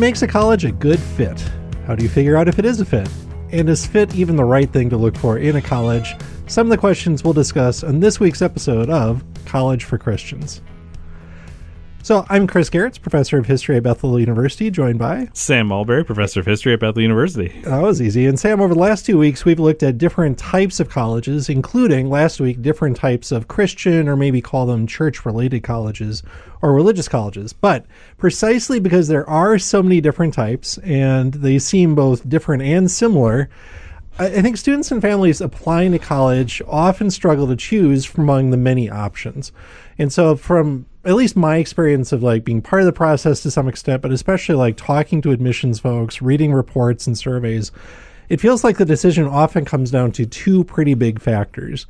makes a college a good fit? How do you figure out if it is a fit? And is fit even the right thing to look for in a college? Some of the questions we'll discuss on this week's episode of College for Christians. So I'm Chris Gehrz, professor of history at Bethel University, joined by Sam Mulberry, professor of history at Bethel University. That was easy. And Sam, over the last two weeks, we've looked at different types of colleges, including last week different types of Christian or maybe call them church-related colleges or religious colleges. But precisely because there are so many different types and they seem both different and similar. I think students and families applying to college often struggle to choose from among the many options. And so, from at least my experience of like being part of the process to some extent, but especially like talking to admissions folks, reading reports and surveys, it feels like the decision often comes down to two pretty big factors.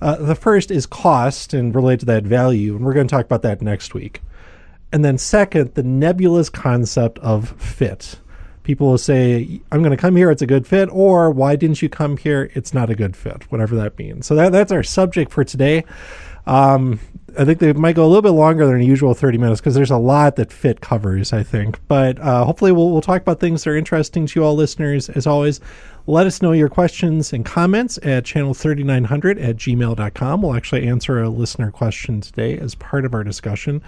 Uh, the first is cost and related to that value, and we're going to talk about that next week. And then, second, the nebulous concept of fit. People will say, I'm going to come here, it's a good fit, or why didn't you come here? It's not a good fit, whatever that means. So, that, that's our subject for today. Um, I think they might go a little bit longer than usual 30 minutes because there's a lot that fit covers, I think. But uh, hopefully, we'll, we'll talk about things that are interesting to you all listeners. As always, let us know your questions and comments at channel3900 at gmail.com. We'll actually answer a listener question today as part of our discussion.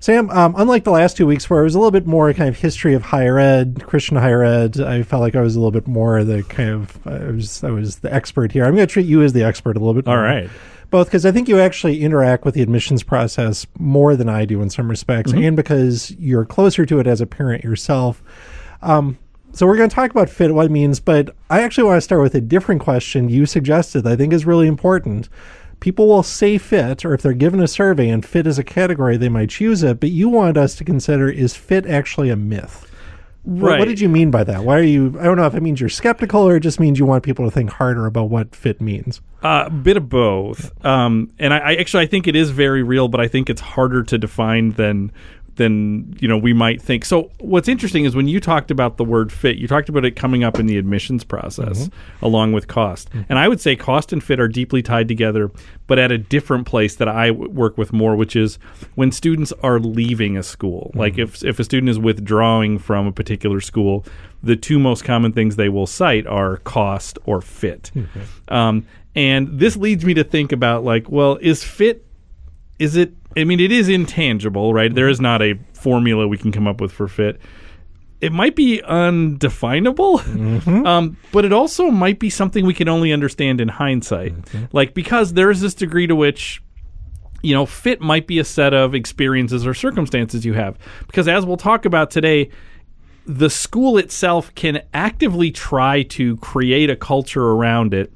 Sam, um, unlike the last two weeks where it was a little bit more kind of history of higher ed, Christian higher ed, I felt like I was a little bit more the kind of I was I was the expert here. I'm going to treat you as the expert a little bit. All more. right both because I think you actually interact with the admissions process more than I do in some respects, mm-hmm. and because you're closer to it as a parent yourself. Um, so we're going to talk about fit, what it means, but I actually want to start with a different question you suggested that I think is really important. People will say fit, or if they're given a survey and fit is a category, they might choose it, but you want us to consider is fit actually a myth? Right. What, what, did you mean by that? Why are you? I don't know if it means you're skeptical or it just means you want people to think harder about what fit means. Uh, a bit of both. Um, and I, I, actually I think it is very real, but I think it's harder to define than than you know we might think. So what's interesting is when you talked about the word fit, you talked about it coming up in the admissions process mm-hmm. along with cost. Mm-hmm. And I would say cost and fit are deeply tied together, but at a different place that I work with more, which is when students are leaving a school. Mm-hmm. Like if if a student is withdrawing from a particular school, the two most common things they will cite are cost or fit. Mm-hmm. Um, and this leads me to think about like, well, is fit is it I mean, it is intangible, right? There is not a formula we can come up with for fit. It might be undefinable, mm-hmm. um, but it also might be something we can only understand in hindsight. Mm-hmm. Like, because there is this degree to which you know, fit might be a set of experiences or circumstances you have. Because as we'll talk about today, the school itself can actively try to create a culture around it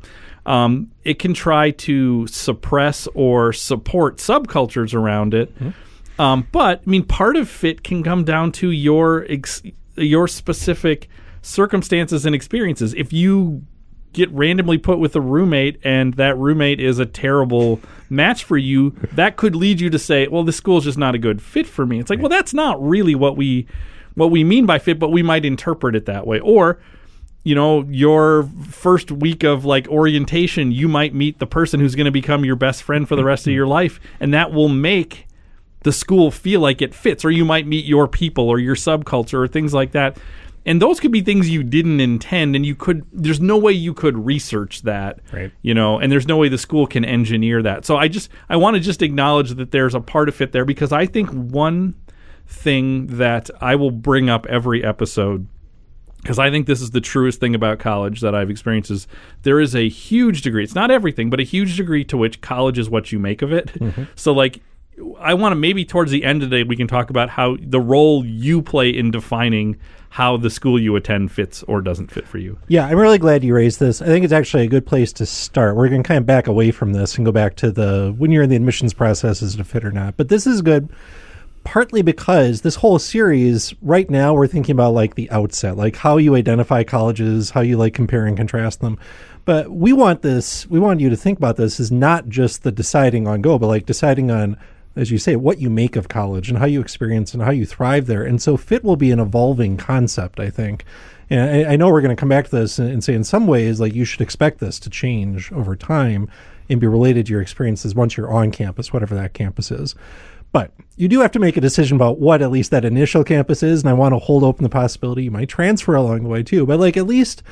um, it can try to suppress or support subcultures around it. Mm-hmm. Um, but I mean, part of fit can come down to your ex- your specific circumstances and experiences. If you get randomly put with a roommate and that roommate is a terrible match for you, that could lead you to say, "Well, this school is just not a good fit for me." It's like, right. well, that's not really what we what we mean by fit, but we might interpret it that way. Or you know, your first week of like orientation, you might meet the person who's going to become your best friend for the rest of your life, and that will make the school feel like it fits. Or you might meet your people or your subculture or things like that. And those could be things you didn't intend, and you could. There's no way you could research that, right. you know. And there's no way the school can engineer that. So I just I want to just acknowledge that there's a part of fit there because I think one thing that I will bring up every episode because I think this is the truest thing about college that I've experienced is there is a huge degree. It's not everything, but a huge degree to which college is what you make of it. Mm-hmm. So like I want to maybe towards the end of the day we can talk about how the role you play in defining how the school you attend fits or doesn't fit for you. Yeah, I'm really glad you raised this. I think it's actually a good place to start. We're going to kind of back away from this and go back to the when you're in the admissions process is it a fit or not. But this is good partly because this whole series right now we're thinking about like the outset like how you identify colleges how you like compare and contrast them. But we want this we want you to think about this is not just the deciding on go but like deciding on as you say what you make of college and how you experience and how you thrive there. And so fit will be an evolving concept i think. And i, I know we're going to come back to this and, and say in some ways like you should expect this to change over time and be related to your experiences once you're on campus whatever that campus is But you do have to make a decision about what at least that initial campus is, and I want to hold open the possibility you might transfer along the way too. But like at least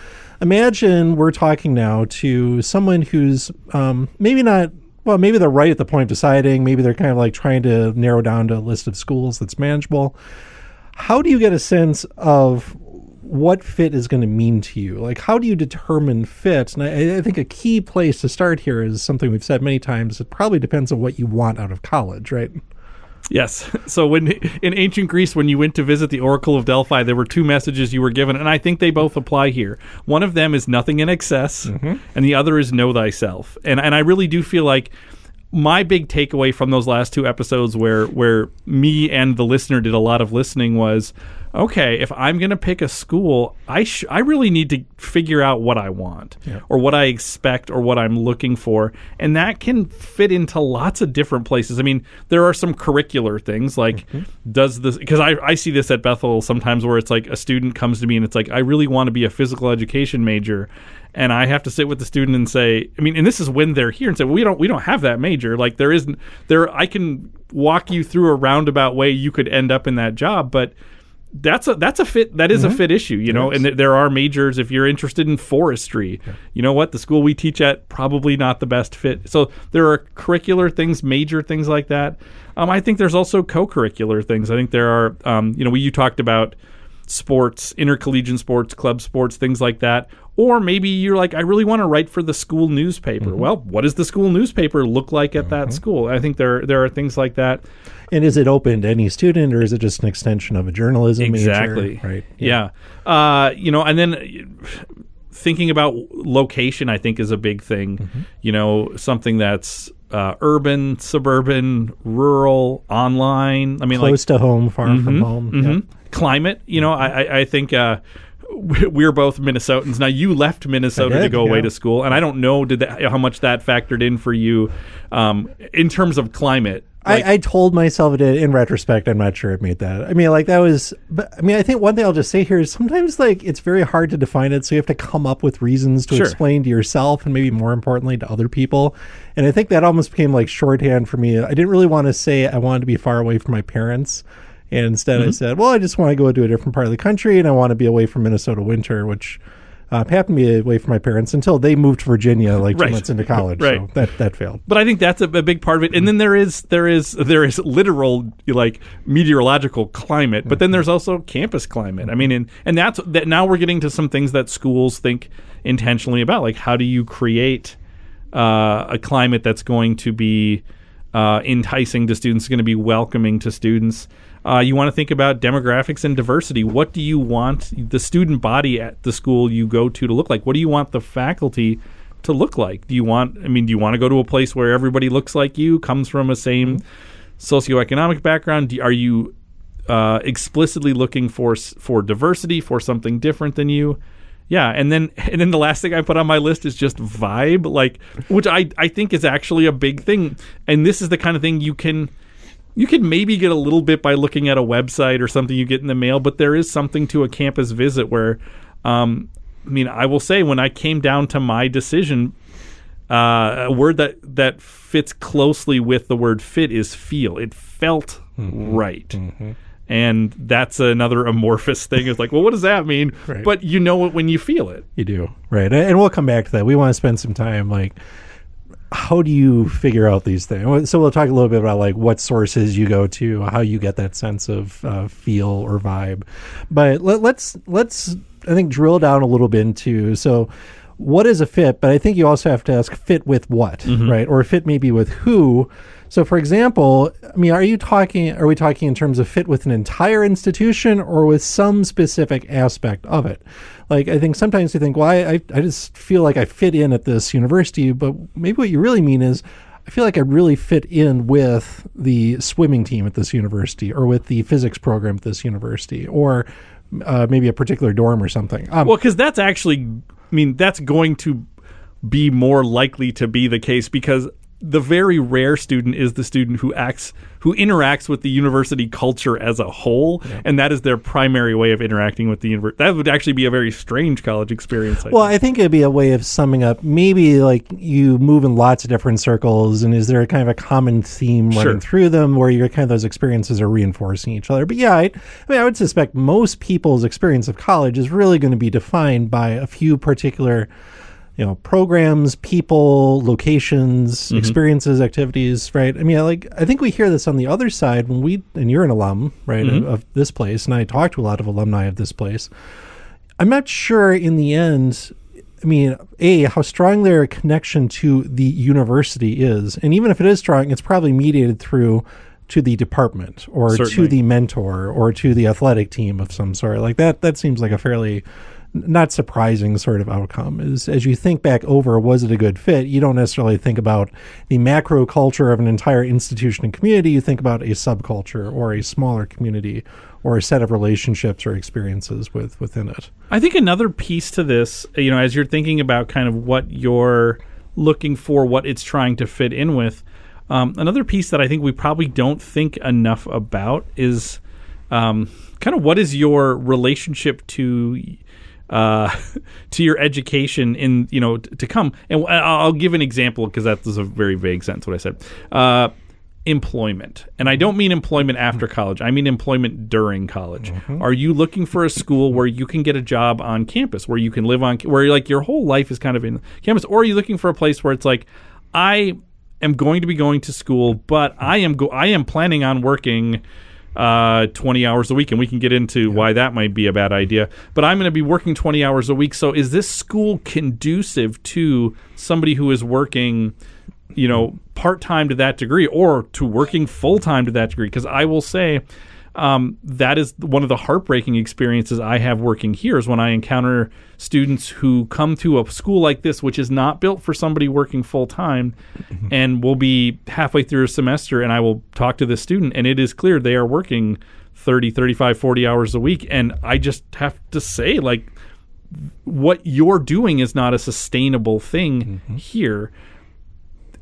imagine we're talking now to someone who's um, maybe not well, maybe they're right at the point of deciding. Maybe they're kind of like trying to narrow down to a list of schools that's manageable. How do you get a sense of what fit is going to mean to you? Like, how do you determine fit? And I, I, think a key place to start here is something we've said many times. It probably depends on what you want out of college, right? Yes. So when in ancient Greece, when you went to visit the Oracle of Delphi, there were two messages you were given, and I think they both apply here. One of them is nothing in excess, mm-hmm. and the other is know thyself. And and I really do feel like my big takeaway from those last two episodes where where me and the listener did a lot of listening was okay, if I'm going to pick a school, I sh- I really need to figure out what I want yeah. or what I expect or what I'm looking for, and that can fit into lots of different places. I mean, there are some curricular things like mm-hmm. does this because I I see this at Bethel sometimes where it's like a student comes to me and it's like I really want to be a physical education major and I have to sit with the student and say, I mean, and this is when they're here and say, well, we don't we don't have that major. Like there isn't there. I can walk you through a roundabout way you could end up in that job, but that's a that's a fit that is mm-hmm. a fit issue you know yes. and th- there are majors if you're interested in forestry yeah. you know what the school we teach at probably not the best fit so there are curricular things major things like that um, i think there's also co-curricular things i think there are um, you know we you talked about sports intercollegiate sports club sports things like that or maybe you're like i really want to write for the school newspaper mm-hmm. well what does the school newspaper look like at mm-hmm. that school i think there there are things like that and is it open to any student, or is it just an extension of a journalism exactly. major? Right. Yeah. yeah. Uh, you know, and then thinking about location, I think, is a big thing. Mm-hmm. You know, something that's uh, urban, suburban, rural, online. I mean, close like, to home, far mm-hmm, from home. Mm-hmm. Yep. Climate. You know, I, I think. Uh, we're both Minnesotans. Now you left Minnesota did, to go yeah. away to school, and I don't know did that, how much that factored in for you um, in terms of climate. Like, I, I, told myself it in retrospect. I'm not sure it made that. I mean, like that was. But I mean, I think one thing I'll just say here is sometimes like it's very hard to define it, so you have to come up with reasons to sure. explain to yourself and maybe more importantly to other people. And I think that almost became like shorthand for me. I didn't really want to say I wanted to be far away from my parents. And instead, mm-hmm. I said, "Well, I just want to go to a different part of the country, and I want to be away from Minnesota winter," which uh, happened to be away from my parents until they moved to Virginia like two right. months into college. right. So that that failed. But I think that's a, a, big part of it. And then there is there is there is literal like meteorological climate, but then there's also campus climate. I mean, and and that's that. Now we're getting to some things that schools think intentionally about, like how do you create uh, a climate that's going to be uh, enticing to students, going to be welcoming to students. Uh, you want to think about demographics and diversity. What do you want the student body at the school you go to to look like? What do you want the faculty to look like? Do you want, I mean, do you want to go to a place where everybody looks like you, comes from a same socioeconomic background? Do, are you uh, explicitly looking for for diversity, for something different than you? Yeah, and then and then the last thing I put on my list is just vibe, like which I I think is actually a big thing. And this is the kind of thing you can you can maybe get a little bit by looking at a website or something you get in the mail, but there is something to a campus visit where, um, I mean, I will say when I came down to my decision, uh, a word that that fits closely with the word fit is feel. It felt mm-hmm. right. Mm-hmm. And that's another amorphous thing. It's like, well, what does that mean? Right. But you know it when you feel it. You do, right? And we'll come back to that. We want to spend some time, like, how do you figure out these things? So we'll talk a little bit about like what sources you go to, how you get that sense of uh, feel or vibe. But let, let's let's I think drill down a little bit into so what is a fit? But I think you also have to ask fit with what, mm-hmm. right? Or fit maybe with who. So, for example, I mean, are you talking? Are we talking in terms of fit with an entire institution or with some specific aspect of it? Like, I think sometimes you think, well, I, I just feel like I fit in at this university, but maybe what you really mean is, I feel like I really fit in with the swimming team at this university, or with the physics program at this university, or uh, maybe a particular dorm or something. Um, well, because that's actually, I mean, that's going to be more likely to be the case because the very rare student is the student who acts who interacts with the university culture as a whole, and that is their primary way of interacting with the university. That would actually be a very strange college experience. I Well, think. I think it'd be a way of summing up. Maybe like you move in lots of different circles, and is there a kind of a common theme running Sure. through them where your kind of those experiences are reinforcing each other? But yeah, I, I mean, I would suspect most people's experience of college is really going to be defined by a few particular, you know, programs, people, locations, Mm-hmm. experiences, activities. Right? I mean, like I think we hear this on the other side when we and you're an alum, right, Mm-hmm. of, of this place, and I talk to a lot of alumni of this place. I'm not sure in the end. I mean, a how strong their connection to the university is, and even if it is strong, it's probably mediated through to the department or to the mentor or to the athletic team of some sort. Like that, that seems like a fairly not surprising sort of outcome. Is as you think back over, was it a good fit? You don't necessarily think about the macro culture of an entire institution and community. You think about a subculture or a smaller community or a set of relationships or experiences with within it. I think another piece to this, you know, as you're thinking about kind of what you're looking for, what it's trying to fit in with, um, another piece that I think we probably don't think enough about is um, kind of what is your relationship to uh, to your education in you know t- to come. And I'll I'll give an example because that was a very vague sentence what I said. Uh, employment. And I don't mean employment after college. I mean employment during college. Are you looking for a school where you can get a job on campus, where you can live on where like your whole life is kind of in campus or are you looking for a place where it's like I am going to be going to school, but I am go- I am planning on working uh, 20 hours a week, and we can get into why that might be a bad idea. But I'm going to be working 20 hours a week. So, is this school conducive to somebody who is working, you know, part time to that degree or to working full time to that degree? Because I will say, um, that is one of the heartbreaking experiences I have working here is when I encounter students who come to a school like this, which is not built for somebody working full time, and will be halfway through a semester, and I will talk to this student, and it is clear they are working 30, 35, 40 hours a week. And I just have to say, like, what you're doing is not a sustainable thing here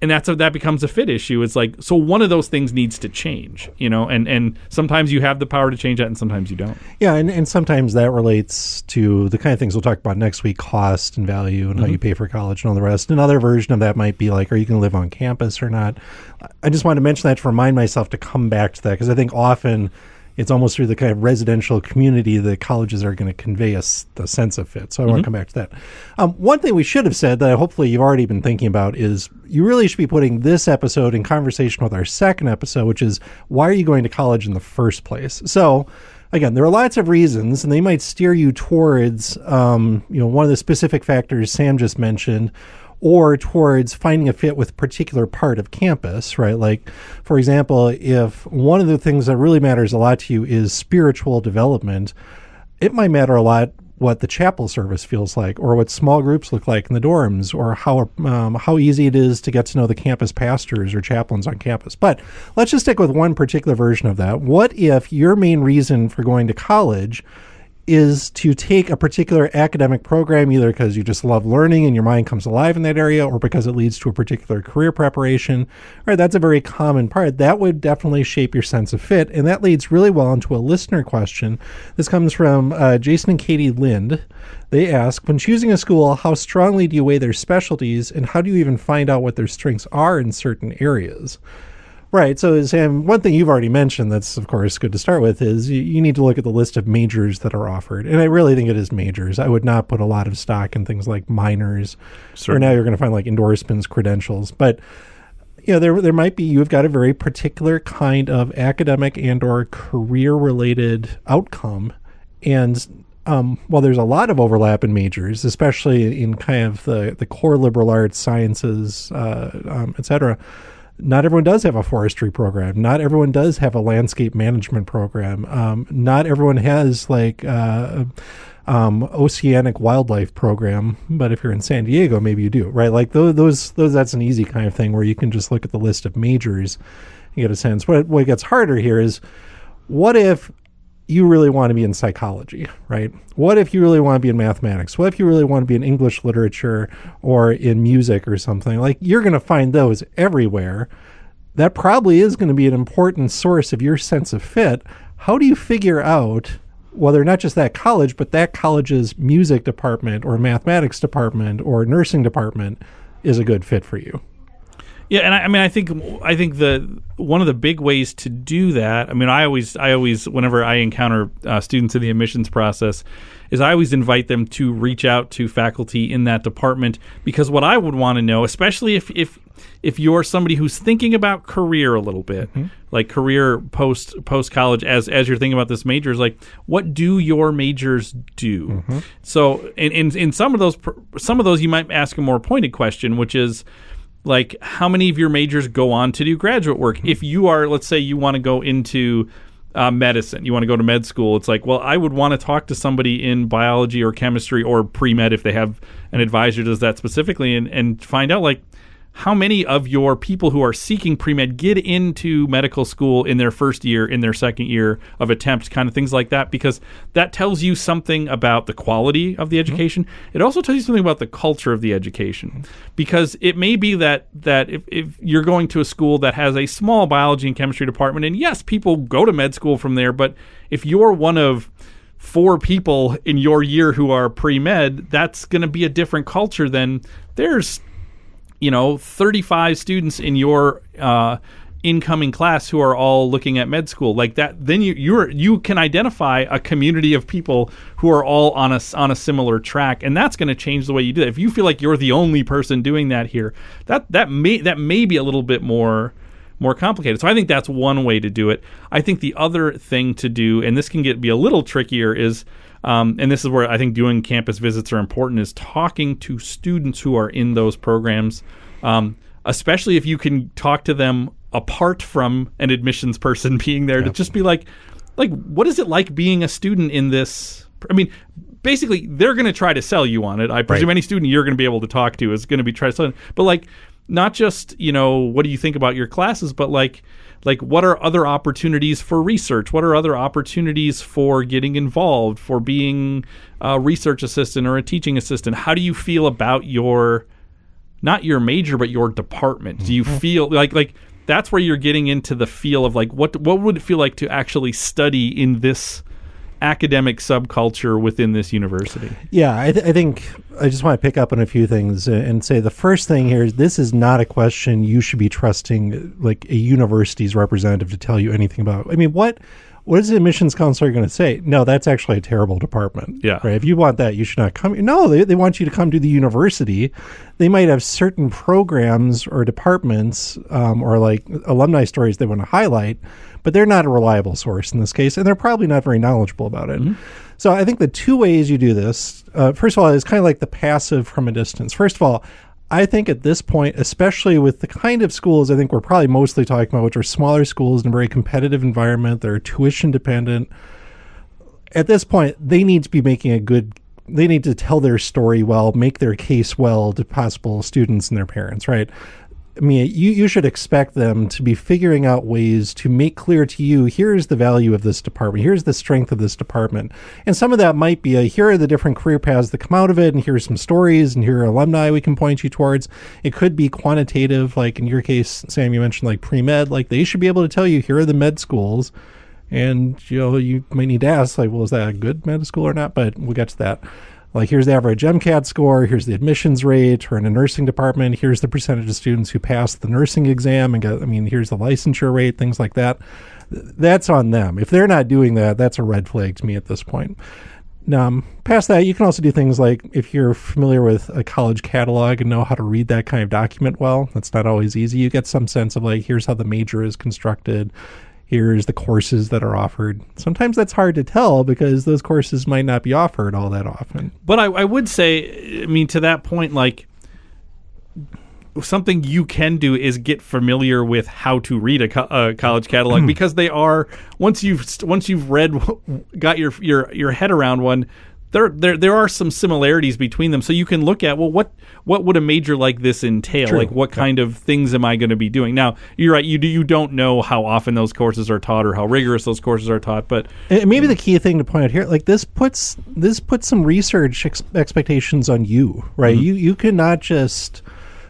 and that's a, that becomes a fit issue. It's like so one of those things needs to change, you know, and and sometimes you have the power to change that, and sometimes you don't. Yeah, and, and sometimes that relates to the kind of things we'll talk about next week cost and value and how you mm-hmm. pay for college and all the rest. Another version of that might be like, are you going to live on campus or not? I just wanted to mention that to remind myself to come back to that because I think often it's almost through the kind of residential community that colleges are going to convey us the sense of fit. So I want to come back to that. Um, one thing we should have said that hopefully you've already been thinking about is you really should be putting this episode in conversation with our second episode, which is why are you going to college in the first place? So again, there are lots of reasons, and they might steer you towards, um, you know, one of the specific factors Sam just mentioned, or towards finding a fit with a particular part of campus, right? Like, for example, if one of the things that really matters a lot to you is spiritual development, it might matter a lot what the chapel service feels like, or what small groups look like in the dorms, or how um, how easy it is to get to know the campus pastors or chaplains on campus. But let's just stick with one particular version of that. What if your main reason for going to college is to take a particular academic program, either because you just love learning and your mind comes alive in that area, or because it leads to a particular career preparation. Right, that's a very common part. That would definitely shape your sense of fit, and that leads really well into a listener question. This comes from uh, Jason and Katie Lind. They ask, when choosing a school, how strongly do you weigh their specialties, and how do you even find out what their strengths are in certain areas? Right. So, Sam, one thing you've already mentioned that's, of course, good to start with is you, you need to look at the list of majors that are offered. And I really think it is majors. I would not put a lot of stock in things like minors. Or now you're going to find like endorsements, credentials. But, you know, there, there might be, you've got a very particular kind of academic and or career related outcome. And um, while there's a lot of overlap in majors, especially in kind of the, the core liberal arts, sciences, uh, um, et cetera, not everyone does have a forestry program. Not everyone does have a landscape management program. Um, not everyone has like uh, um, oceanic wildlife program. But if you're in San Diego, maybe you do, right? Like those, those, those. That's an easy kind of thing where you can just look at the list of majors and get a sense. What what gets harder here is, what if you really want to be in psychology, right? What if you really want to be in mathematics? What if you really want to be in English literature or in music or something? Like you're going to find those everywhere. That probably is going to be an important source of your sense of fit. How do you figure out whether not just that college, but that college's music department or mathematics department or nursing department is a good fit for you? Yeah, and I, I, mean, I think I think the one of the big ways to do that. I mean, I always I always whenever I encounter uh, students in the admissions process, is I always invite them to reach out to faculty in that department because what I would want to know, especially if if if you're somebody who's thinking about career a little bit, mm-hmm. like career post post college, as as you're thinking about this major, is like what do your majors do? Mm-hmm. So in, in in some of those some of those you might ask a more pointed question, which is like how many of your majors go on to do graduate work? If you are let's say you want to go into uh, medicine you want to go to med school it's like well i would want to talk to somebody in biology or chemistry or pre-med if they have an advisor does that specifically and, and find out like how many of your people who are seeking pre med get into medical school in their first year, in their second year of attempt, kind of things like that, because that tells you something about the quality of the mm-hmm. education. Mm-hmm. It also tells you something about the culture of the education, because it may be that that if, if you're going to a school that has a small biology and chemistry department, and yes, people go to med school from there, but if you're one of four people in your year who are pre med, that's going to be a different culture than there's you know 35 students in your uh, incoming class who are all looking at med school. Like that then you you're you can identify a community of people who are all on a on a similar track and that's going to change the way you do it if you feel like you're the only person doing that here that that may that may be a little bit more more complicated so i think that's one way to do it i think the other thing to do and this can get be a little trickier is um, and this is where I think doing campus visits are important is talking to students who are in those programs, um, especially if you can talk to them apart from an admissions person being there yep. to just be like, like, what is it like being a student in this? I mean, basically, they're going to try to sell you on it. I presume right. any student you're going to be able to talk to is going to be trying to sell it. But like, not just you know, what do you think about your classes, but like like what are other opportunities for research? What are other opportunities for getting involved for being a research assistant or a teaching assistant? How do you feel about your not your major but your department? Do you mm-hmm. feel like like that's where you're getting into the feel of like what what would it feel like to actually study in this academic subculture within this university. Yeah, I, th- I, think I just want to pick up on a few things and say the first thing here is this is not a question you should be trusting like a university's representative to tell you anything about. I mean, what what is the admissions counselor going to say? No, that's actually a terrible department. Yeah. Right. If you want that, you should not come. No, they, they want you to come to the university. They might have certain programs or departments um, or like alumni stories they want to highlight, but they're not a reliable source in this case, and they're probably not very knowledgeable about it. Mm-hmm. So I think the two ways you do this, uh, first of all, is kind of like the passive from a distance. First of all, I think at this point, especially with the kind of schools I think we're probably mostly talking about, which are smaller schools in a very competitive environment, they're tuition dependent. At this point, they need to be making a good they need to tell their story well, make their case well to possible students and their parents, right? I mean, you, you should expect them to be figuring out ways to make clear to you here's the value of this department, here's the strength of this department. And some of that might be a, here are the different career paths that come out of it, and here's some stories, and here are alumni we can point you towards. It could be quantitative, like in your case, Sam, you mentioned like pre med, like they should be able to tell you here are the med schools. And you know, you might need to ask, like, well, is that a good med school or not? But we'll get to that like here's the average MCAT score, here's the admissions rate, or in a nursing department, here's the percentage of students who passed the nursing exam and got, I mean, here's the licensure rate, things like that. That's on them. If they're not doing that, that's a red flag to me at this point. Um, past that, you can also do things like if you're familiar with a college catalog and know how to read that kind of document well, that's not always easy. You get some sense of like, here's how the major is constructed here's the courses that are offered. Sometimes that's hard to tell because those courses might not be offered all that often. But I, I would say, I mean, to that point, like something you can do is get familiar with how to read a, co- a college catalog hmm. because they are once you've once you've read got your your your head around one there there there are some similarities between them. So you can look at well, what what would a major like this entail? True. Like what kind of things am I going to be doing? Now you're right. You do you don't know how often those courses are taught or how rigorous those courses are taught, but And maybe the key thing to point out here, like this puts this puts some research ex- expectations on you, right? Mm-hmm. You you cannot just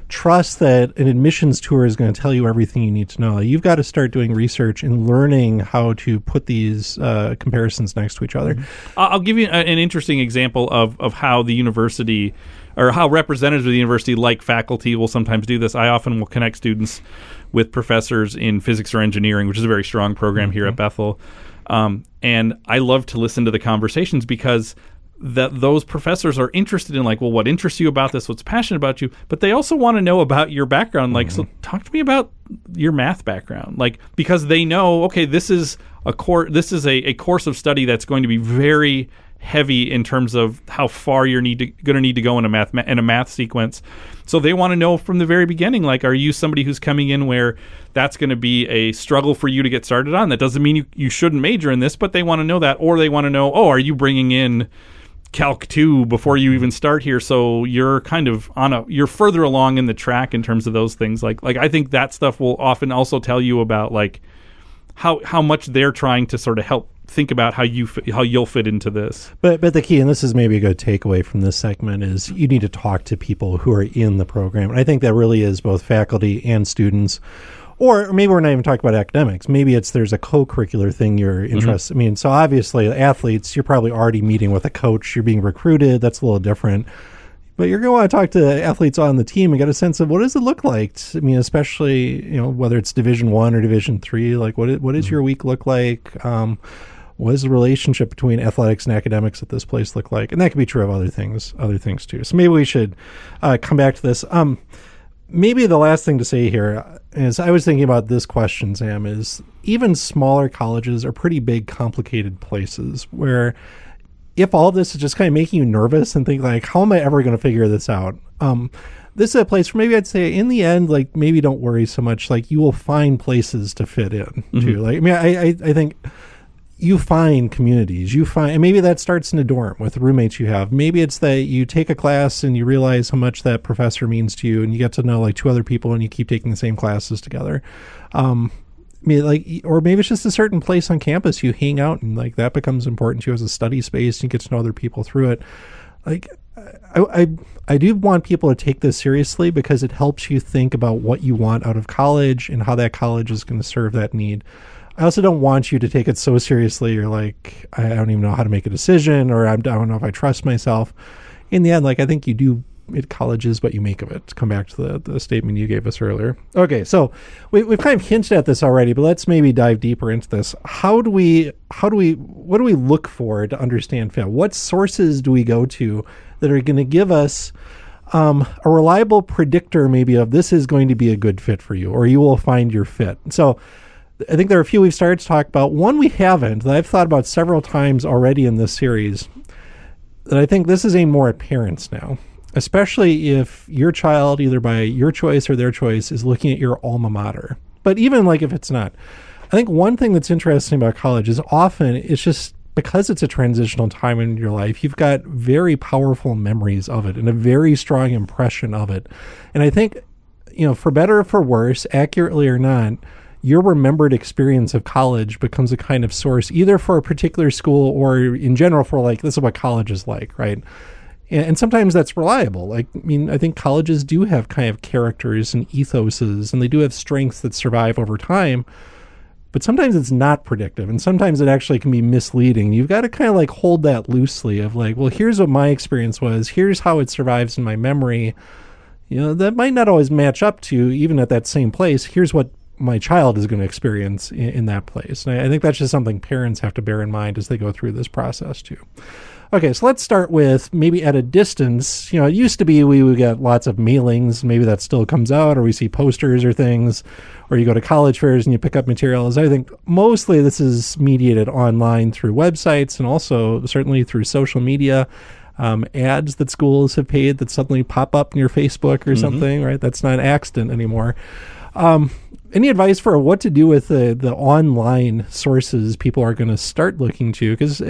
trust that an admissions tour is going to tell you everything you need to know. You've got to start doing research and learning how to put these uh, comparisons next to each other. I'll I'll give you an interesting example of, of how the university or how representatives of the university, like faculty, will sometimes do this. I often will connect students with professors in physics or engineering, which is a very strong program here at Bethel. Um, and I love to listen to the conversations because that those professors are interested in like, well, what interests you about this? What's passionate about you? But they also want to know about your background. Like, so mm-hmm. talk to me about your math background. Like, because they know, okay, this is a core, this is a, a course of study that's going to be very heavy in terms of how far you're need to going to need to go in a math in a math sequence. So they want to know from the very beginning like are you somebody who's coming in where that's going to be a struggle for you to get started on. That doesn't mean you, you shouldn't major in this, but they want to know that or they want to know, "Oh, are you bringing in calc 2 before you even start here so you're kind of on a you're further along in the track in terms of those things like like I think that stuff will often also tell you about like how how much they're trying to sort of help think about how you fit, how you'll fit into this. But but the key, and this is maybe a good takeaway from this segment, is you need to talk to people who are in the program. And I think that really is both faculty and students. Or maybe we're not even talking about academics. Maybe it's there's a co-curricular thing you're interested. I mean, so obviously athletes, you're probably already meeting with a coach. You're being recruited. That's a little different. But you're going to want to talk to athletes on the team and get a sense of what does it look like. I mean, especially you know whether it's Division One or Division Three. Like, what what does your week look like? Um, what does the relationship between athletics and academics at this place look like? And that could be true of other things, other things too. So maybe we should uh, come back to this. Um, maybe the last thing to say here is I was thinking about this question, Sam, is even smaller colleges are pretty big, complicated places where if all this is just kind of making you nervous and think like, how am I ever going to figure this out? Um, this is a place where maybe I'd say in the end, like maybe don't worry so much. Like you will find places to fit in too. Like I mean, I, I, I think you find communities you find and maybe that starts in a dorm with roommates you have maybe it's that you take a class and you realize how much that professor means to you and you get to know like two other people and you keep taking the same classes together um I mean, like, or maybe it's just a certain place on campus you hang out and like that becomes important to you as a study space and you get to know other people through it. Like, I, I, I do want people to take this seriously because it helps you think about what you want out of college and how that college is going to serve that need. I also don't want you to take it so seriously. You're like, I don't even know how to make a decision, or I'm, I don't know if I trust myself. In the end, like, I think you do. It college is what you make of it. To come back to the, the statement you gave us earlier. Okay, so we, we've kind of hinted at this already, but let's maybe dive deeper into this. How do we? How do we? What do we look for to understand fit? What sources do we go to that are going to give us? um, a reliable predictor maybe of this is going to be a good fit for you or you will find your fit so i think there are a few we've started to talk about. One we haven't that i've thought about several times already in this series that i think this is aimed more at parents now especially if your child either by your choice or their choice is looking at your alma mater. But even like if it's not. I think one thing that's interesting about college is often it's just because it's a transitional time in your life, you've got very powerful memories of it and a very strong impression of it. And I think, you know, for better or for worse, accurately or not, your remembered experience of college becomes a kind of source either for a particular school or in general for like, this is what college is like, right? And, sometimes that's reliable. Like, I mean, I think colleges do have kind of characters and ethoses, and they do have strengths that survive over time but sometimes it's not predictive and sometimes it actually can be misleading you've got to kind of like hold that loosely of like well here's what my experience was here's how it survives in my memory you know that might not always match up to even at that same place here's what my child is going to experience in, in that place and I, I think that's just something parents have to bear in mind as they go through this process too Okay, so let's start with maybe at a distance. You know, it used to be we would get lots of mailings. Maybe that still comes out, or we see posters or things, or you go to college fairs and you pick up materials. I think mostly this is mediated online through websites and also certainly through social media. Um, ads that schools have paid that suddenly pop up in your Facebook or something, right? That's not an accident anymore. Um, any advice for what to do with the, the online sources people are going to start looking to? Because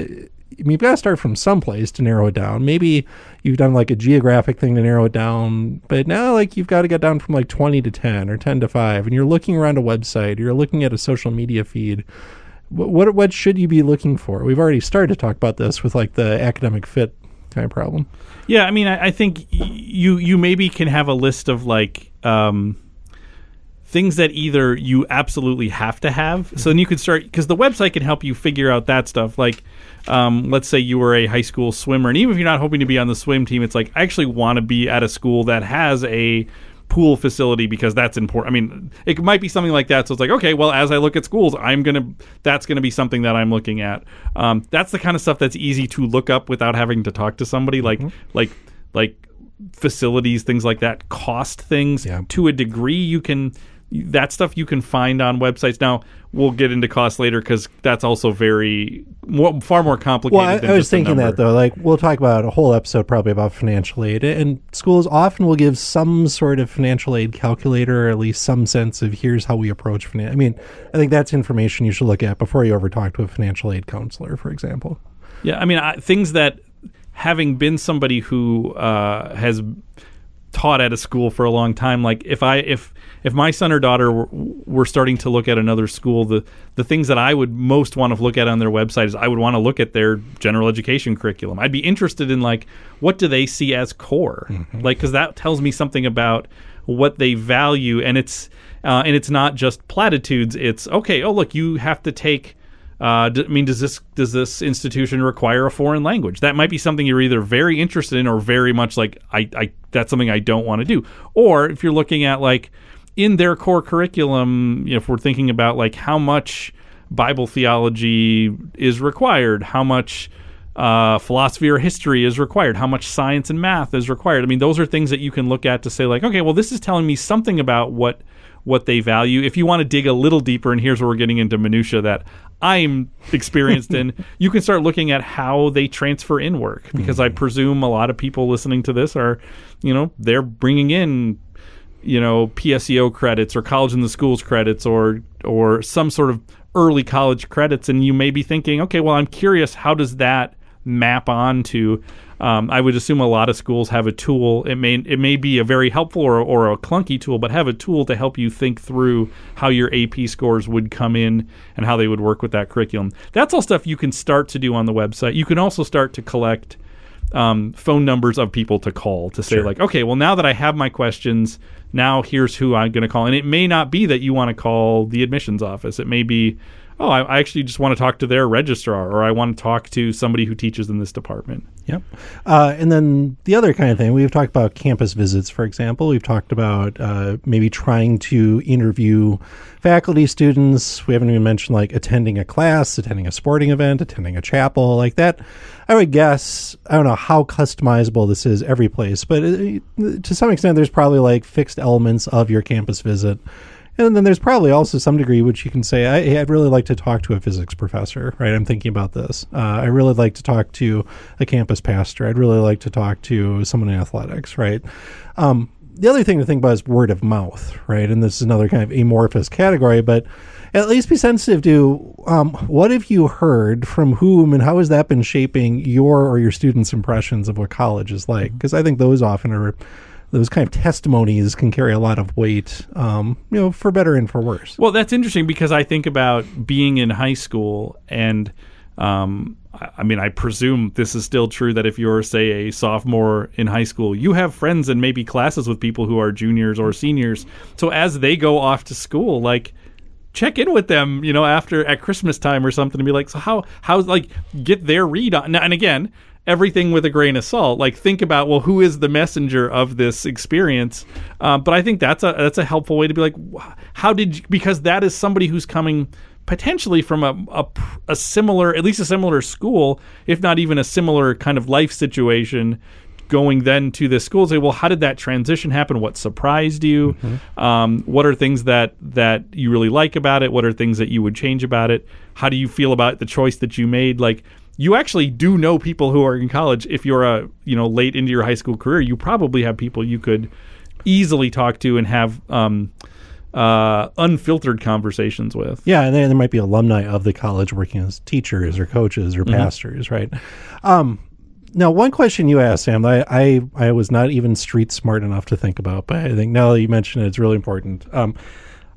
I mean, you've got to start from someplace to narrow it down. Maybe you've done like a geographic thing to narrow it down, but now like you've got to get down from like 20 to 10 or 10 to 5, and you're looking around a website, you're looking at a social media feed. What, what what should you be looking for? We've already started to talk about this with like the academic fit kind of problem. Yeah, I mean, I, I think y- you you maybe can have a list of like um, things that either you absolutely have to have. So then you could start because the website can help you figure out that stuff. Like, um, let's say you were a high school swimmer, and even if you're not hoping to be on the swim team, it's like I actually want to be at a school that has a pool facility because that's important. I mean, it might be something like that. So it's like, okay, well, as I look at schools, I'm gonna that's gonna be something that I'm looking at. Um, that's the kind of stuff that's easy to look up without having to talk to somebody. Like, like, like facilities, things like that, cost things Yeah. to a degree. You can that stuff you can find on websites. Now we'll get into cost later because that's also very more, far more complicated. Well, I, I was thinking that though. Like, we'll talk about a whole episode probably about financial aid, and schools often will give some sort of financial aid calculator, or at least some sense of here's how we approach finance. I mean, I think that's information you should look at before you ever talk to a financial aid counselor, for example. Yeah, I mean, I, things that having been somebody who uh, has taught at a school for a long time, like if I if if my son or daughter were, were starting to look at another school, the the things that I would most want to look at on their website is I would want to look at their general education curriculum. I'd be interested in like what do they see as core, like because that tells me something about what they value, and it's uh, and it's not just platitudes. It's okay. Oh, look, you have to take. Uh, I mean, does this does this institution require a foreign language? That might be something you're either very interested in or very much like I, I that's something I don't want to do. Or if you're looking at like in their core curriculum, you know, if we're thinking about like how much Bible theology is required, how much uh, philosophy or history is required, how much science and math is required. I mean, those are things that you can look at to say like, okay, well, this is telling me something about what what they value. If you want to dig a little deeper, and here's where we're getting into minutia that I'm experienced in, you can start looking at how they transfer in work because I mm-hmm. presume a lot of people listening to this are, you know, they're bringing in, you know, PSEO credits or college in the schools credits or or some sort of early college credits, and you may be thinking, okay, well, I'm curious, how does that map onto um, I would assume a lot of schools have a tool. It may it may be a very helpful or, or a clunky tool, but have a tool to help you think through how your AP scores would come in and how they would work with that curriculum. That's all stuff you can start to do on the website. You can also start to collect um, phone numbers of people to call to say like, okay, well now that I have my questions, now here's who I'm going to call. And it may not be that you want to call the admissions office. It may be, oh, I, I actually just want to talk to their registrar, or I want to talk to somebody who teaches in this department. Yep. Uh, and then the other kind of thing, we've talked about campus visits, for example. We've talked about uh, maybe trying to interview faculty, students. We haven't even mentioned like attending a class, attending a sporting event, attending a chapel, like that. I would guess, I don't know how customizable this is every place, but uh to some extent, there's probably like fixed elements of your campus visit. And then there's probably also some degree which you can say, I, hey, I'd really like to talk to a physics professor, right? I'm thinking about this. Uh, I really like to talk to a campus pastor. I'd really like to talk to someone in athletics, right? Um, the other thing to think about is word of mouth, right? And this is another kind of amorphous category, but at least be sensitive to um, what have you heard from whom and how has that been shaping your or your students' impressions of what college is like? Because I think those often are those kind of testimonies can carry a lot of weight, um, you know, for better and for worse. Well, that's interesting because I think about being in high school, and um, I mean, I presume this is still true that if you're, say, a sophomore in high school, you have friends and maybe classes with people who are juniors or seniors. So as they go off to school, like check in with them, you know, after at Christmas time or something, and be like, so how how like get their read on. And again, everything with a grain of salt. Like think about well, who is the messenger of this experience? Um, but I think that's a that's a helpful way to be like, how did you, because that is somebody who's coming potentially from a, a a similar at least a similar school, if not even a similar kind of life situation. Going then to this school, say, well, how did that transition happen? What surprised you? Um, what are things that that you really like about it? What are things that you would change about it? How do you feel about the choice that you made? Like, you actually do know people who are in college. If you're a you know late into your high school career, you probably have people you could easily talk to and have um, uh, unfiltered conversations with. Yeah, and there might be alumni of the college working as teachers or coaches or pastors, right? Um, now, one question you asked, Sam, I, I I was not even street smart enough to think about, but I think now that you mention it, it's really important. Um,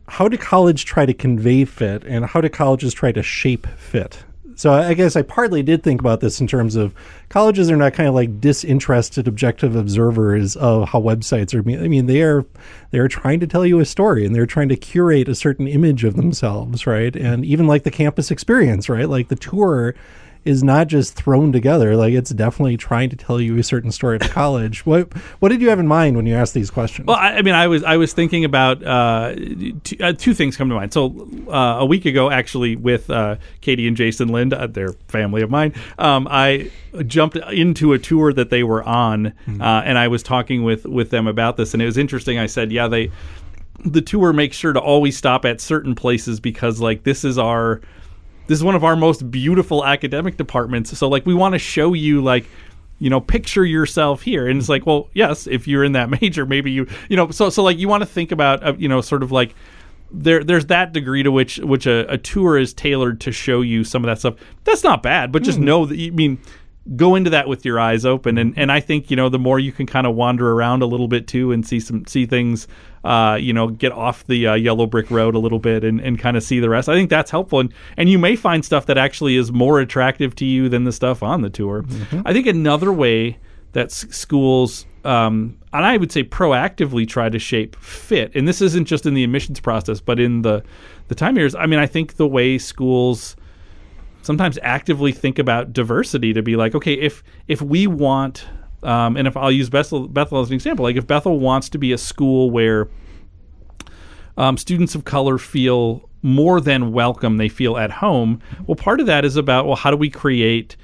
how do college try to convey fit, and how do colleges try to shape fit? So I guess I partly did think about this in terms of colleges are not kind of like disinterested, objective observers of how websites are. I mean, they are they are trying to tell you a story, and they're trying to curate a certain image of themselves, right? And even like the campus experience, right? Like the tour is not just thrown together. Like it's definitely trying to tell you a certain story of college. what what did you have in mind when you asked these questions? Well, I, I mean, I was I was thinking about uh, t- uh, two things come to mind. So uh, a week ago, actually, with uh, Katie and Jason Lind, uh, they're family of mine, um, I jumped into a tour that they were on, Hmm. uh, and I was talking with with them about this, and it was interesting. I said, yeah, they the tour makes sure to always stop at certain places because like this is our this is one of our most beautiful academic departments. So like we want to show you like you know picture yourself here. And it's like well yes if you're in that major maybe you you know so so like you want to think about uh, you know sort of like there there's that degree to which which a, a tour is tailored to show you some of that stuff. That's not bad but just know that you I mean go into that with your eyes open. And and I think you know the more you can kind of wander around a little bit too and see some see things uh you know get off the uh, yellow brick road a little bit and, and kind of see the rest I think that's helpful. And and you may find stuff that actually is more attractive to you than the stuff on the tour. I think another way that s- schools um, and I would say proactively try to shape fit and this isn't just in the admissions process but in the the time years I mean I think the way schools sometimes actively think about diversity to be like, okay, if if we want, um, and if I'll use Bethel, Bethel as an example, like if Bethel wants to be a school where um, students of color feel more than welcome, they feel at home. Well, part of that is about well, how do we create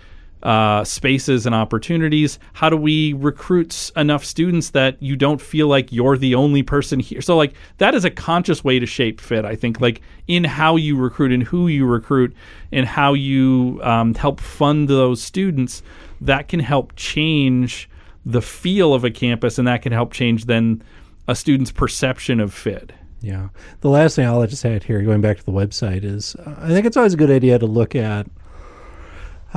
uh, spaces and opportunities? How do we recruit enough students that you don't feel like you're the only person here? So, like that is a conscious way to shape fit. I think, like in how you recruit and who you recruit and how you um, help fund those students, that can help change the feel of a campus, and that can help change then a student's perception of fit. Yeah. The last thing I'll just add here, going back to the website, is uh, I think it's always a good idea to look at.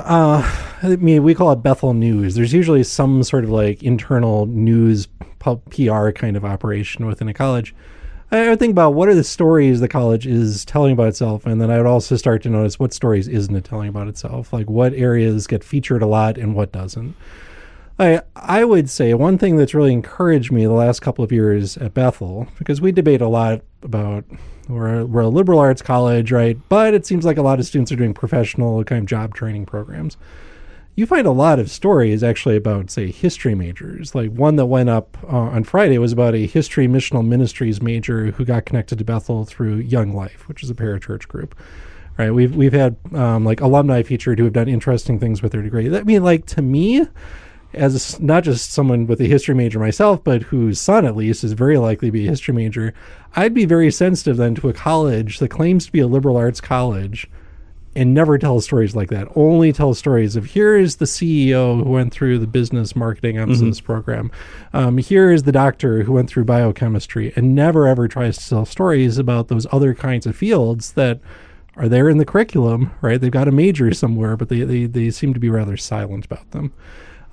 Uh, I mean, we call it Bethel News. There's usually some sort of like internal news PR kind of operation within a college. I would think about what are the stories the college is telling about itself, and then I would also start to notice what stories isn't it telling about itself. Like what areas get featured a lot and what doesn't. I I would say one thing that's really encouraged me the last couple of years at Bethel because we debate a lot about we're a, we're a liberal arts college, right? But it seems like a lot of students are doing professional kind of job training programs. You find a lot of stories actually about say history majors. Like one that went up uh, on Friday was about a history missional ministries major who got connected to Bethel through Young Life, which is a parachurch group right? We've we've had um, like alumni featured who have done interesting things with their degree. I mean, like to me, as not just someone with a history major myself, but whose son at least is very likely to be a history major, I'd be very sensitive then to a college that claims to be a liberal arts college and never tell stories like that. Only tell stories of here is the CEO who went through the business marketing emphasis program. Um, here is the doctor who went through biochemistry, and never ever tries to tell stories about those other kinds of fields that are there in the curriculum. Right? They've got a major somewhere, but they they, they seem to be rather silent about them.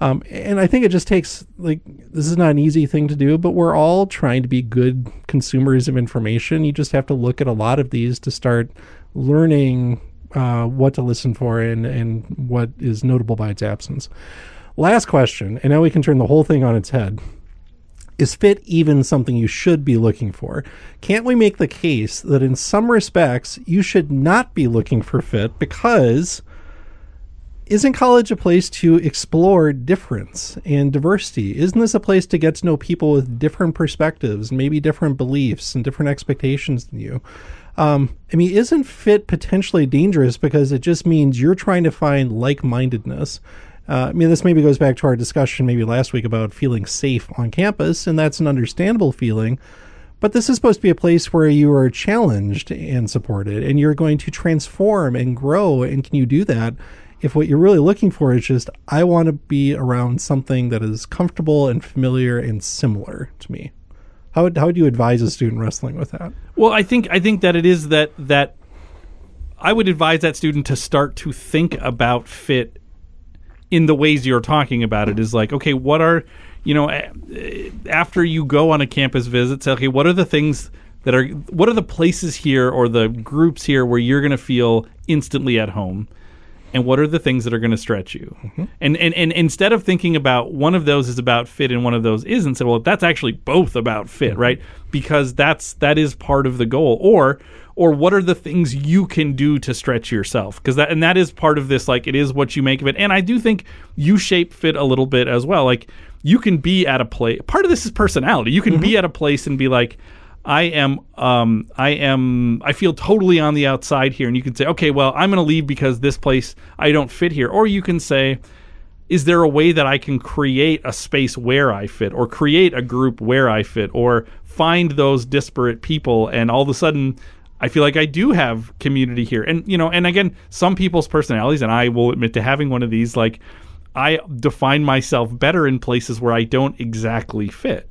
Um, and I think it just takes like this is not an easy thing to do, but we're all trying to be good consumers of information. You just have to look at a lot of these to start learning uh, what to listen for and and what is notable by its absence. Last question, and now we can turn the whole thing on its head. Is fit even something you should be looking for? Can't we make the case that in some respects you should not be looking for fit because isn't college a place to explore difference and diversity? Isn't this a place to get to know people with different perspectives, maybe different beliefs and different expectations than you? Um, I mean, isn't fit potentially dangerous because it just means you're trying to find like mindedness? Uh, I mean, this maybe goes back to our discussion maybe last week about feeling safe on campus, and that's an understandable feeling. But this is supposed to be a place where you are challenged and supported, and you're going to transform and grow. And can you do that if what you're really looking for is just, I want to be around something that is comfortable and familiar and similar to me? How would, how would you advise a student wrestling with that? Well, I think I think that it is that that I would advise that student to start to think about fit in the ways you're talking about it is like okay what are you know after you go on a campus visit say okay what are the things that are what are the places here or the groups here where you're going to feel instantly at home and what are the things that are going to stretch you? Mm-hmm. And, and and instead of thinking about one of those is about fit and one of those isn't say well that's actually both about fit mm-hmm. right? Because that's that is part of the goal. Or or what are the things you can do to stretch yourself? Because that and that is part of this like it is what you make of it. And i do think you shape fit a little bit as well. Like you can be at a place part of this is personality. You can mm-hmm. be at a place and be like I am um I am I feel totally on the outside here. And you can say okay well I'm going to leave because this place I don't fit here. Or you can say is there a way that I can create a space where I fit or create a group where I fit or find those disparate people? And all of a sudden I feel like I do have community here. And you know, and again, some people's personalities and I will admit to having one of these like I define myself better in places where I don't exactly fit.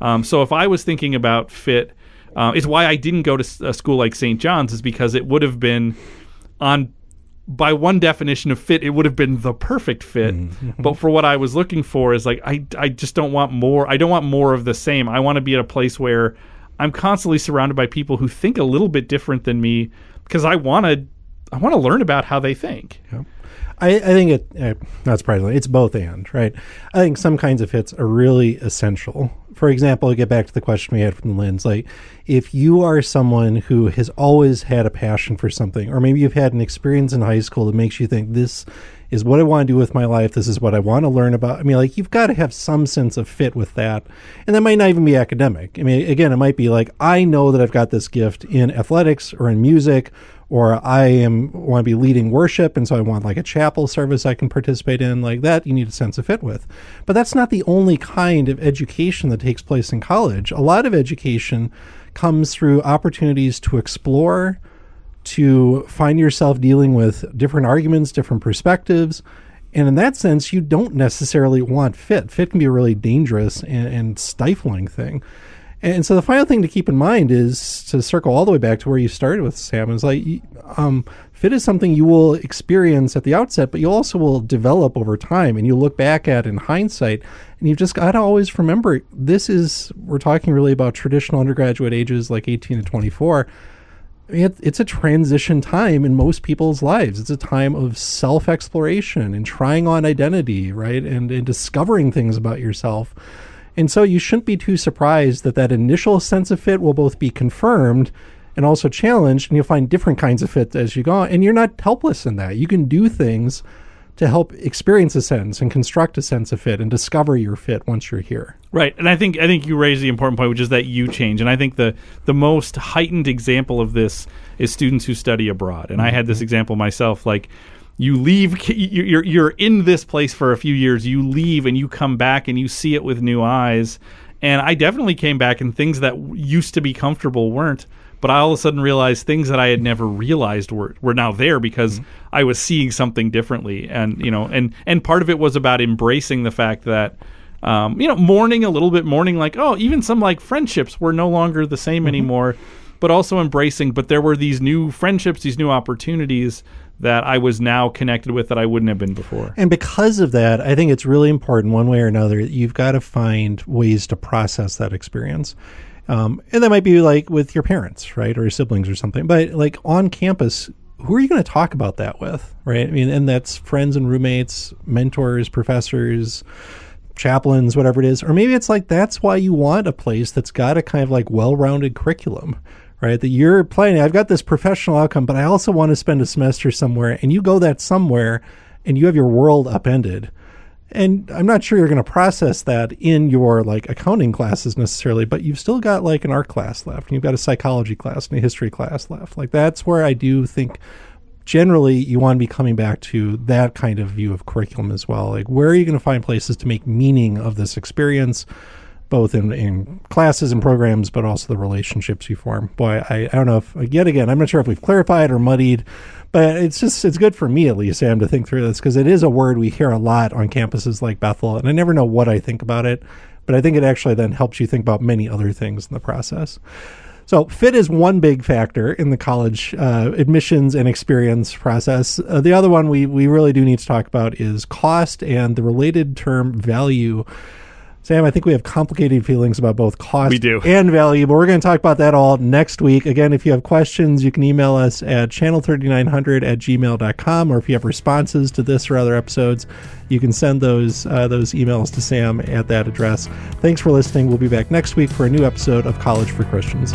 Um, so if I was thinking about fit, uh, it's why I didn't go to a school like St. John's, is because it would have been on by one definition of fit, it would have been the perfect fit. But for what I was looking for is like I I just don't want more. I don't want more of the same. I want to be at a place where I'm constantly surrounded by people who think a little bit different than me because I want to I want to learn about how they think. I, I think it uh, not surprisingly it's both and right. I think some kinds of hits are really essential. For example, to get back to the question we had from Lynn's, like if you are someone who has always had a passion for something, or maybe you've had an experience in high school that makes you think this is what I want to do with my life. This is what I want to learn about. I mean, like you've got to have some sense of fit with that, and that might not even be academic. I mean, again, it might be like I know that I've got this gift in athletics or in music or I am want to be leading worship, and so I want like a chapel service I can participate in, like that. You need a sense of fit with, but that's not the only kind of education that takes place in college. A lot of education comes through opportunities to explore, to find yourself dealing with different arguments, different perspectives. And in that sense, you don't necessarily want fit. Fit can be a really dangerous and, and stifling thing. And so the final thing to keep in mind is to circle all the way back to where you started with Sam is like um, fit is something you will experience at the outset, but you also will develop over time, and you look back at in hindsight, and you've just got to always remember this is we're talking really about traditional undergraduate ages like 18 to 24. It, it's a transition time in most people's lives. It's a time of self exploration and trying on identity, right? And, and discovering things about yourself. And so you shouldn't be too surprised that that initial sense of fit will both be confirmed and also challenged, and you'll find different kinds of fit as you go. And you're not helpless in that. You can do things to help experience a sense and construct a sense of fit and discover your fit once you're here. Right, and I think I think you raised the important point, which is that you change. And I think the the most heightened example of this is students who study abroad. And I had this mm-hmm. example myself. Like, you leave, you- you're you're in this place for a few years. You leave and you come back and you see it with new eyes. And I definitely came back, and things that used to be comfortable weren't. But I all of a sudden realized things that I had never realized were were now there because I was seeing something differently. And you know, and and part of it was about embracing the fact that um, you know, mourning a little bit, mourning like, oh, even some like friendships were no longer the same anymore, but also embracing. But there were these new friendships, these new opportunities that I was now connected with that I wouldn't have been before. And because of that, I think it's really important, one way or another, you've got to find ways to process that experience. Um, and that might be like with your parents, right, or your siblings or something. But like on campus, who are you going to talk about that with, right? I mean, and that's friends and roommates, mentors, professors, chaplains, whatever it is. Or maybe it's like that's why you want a place that's got a kind of like well rounded curriculum, right? That you're planning, I've got this professional outcome, but I also want to spend a semester somewhere, and you go that somewhere and you have your world upended. And I'm not sure you're going to process that in your like accounting classes necessarily, but you've still got like an art class left, and you've got a psychology class and a history class left. Like that's where I do think generally you want to be coming back to that kind of view of curriculum as well. Like where are you going to find places to make meaning of this experience? both in, in classes and programs, but also the relationships you form. Boy, I, I don't know if, yet again, I'm not sure if we've clarified or muddied, but it's just, it's good for me at least, Sam, to think through this because it is a word we hear a lot on campuses like Bethel, and I never know what I think about it. but I think it actually then helps you think about many other things in the process. So, fit is one big factor in the college uh, admissions and experience process. Uh, the other one we, we really do need to talk about is cost and the related term value. Sam, I think we have complicated feelings about both cost We do. and value, but we're going to talk about that all next week. Again, if you have questions, you can email us at channel3900 at gmail.com, or if you have responses to this or other episodes, you can send those, uh, those emails to Sam at that address. Thanks for listening. We'll be back next week for a new episode of College for Christians.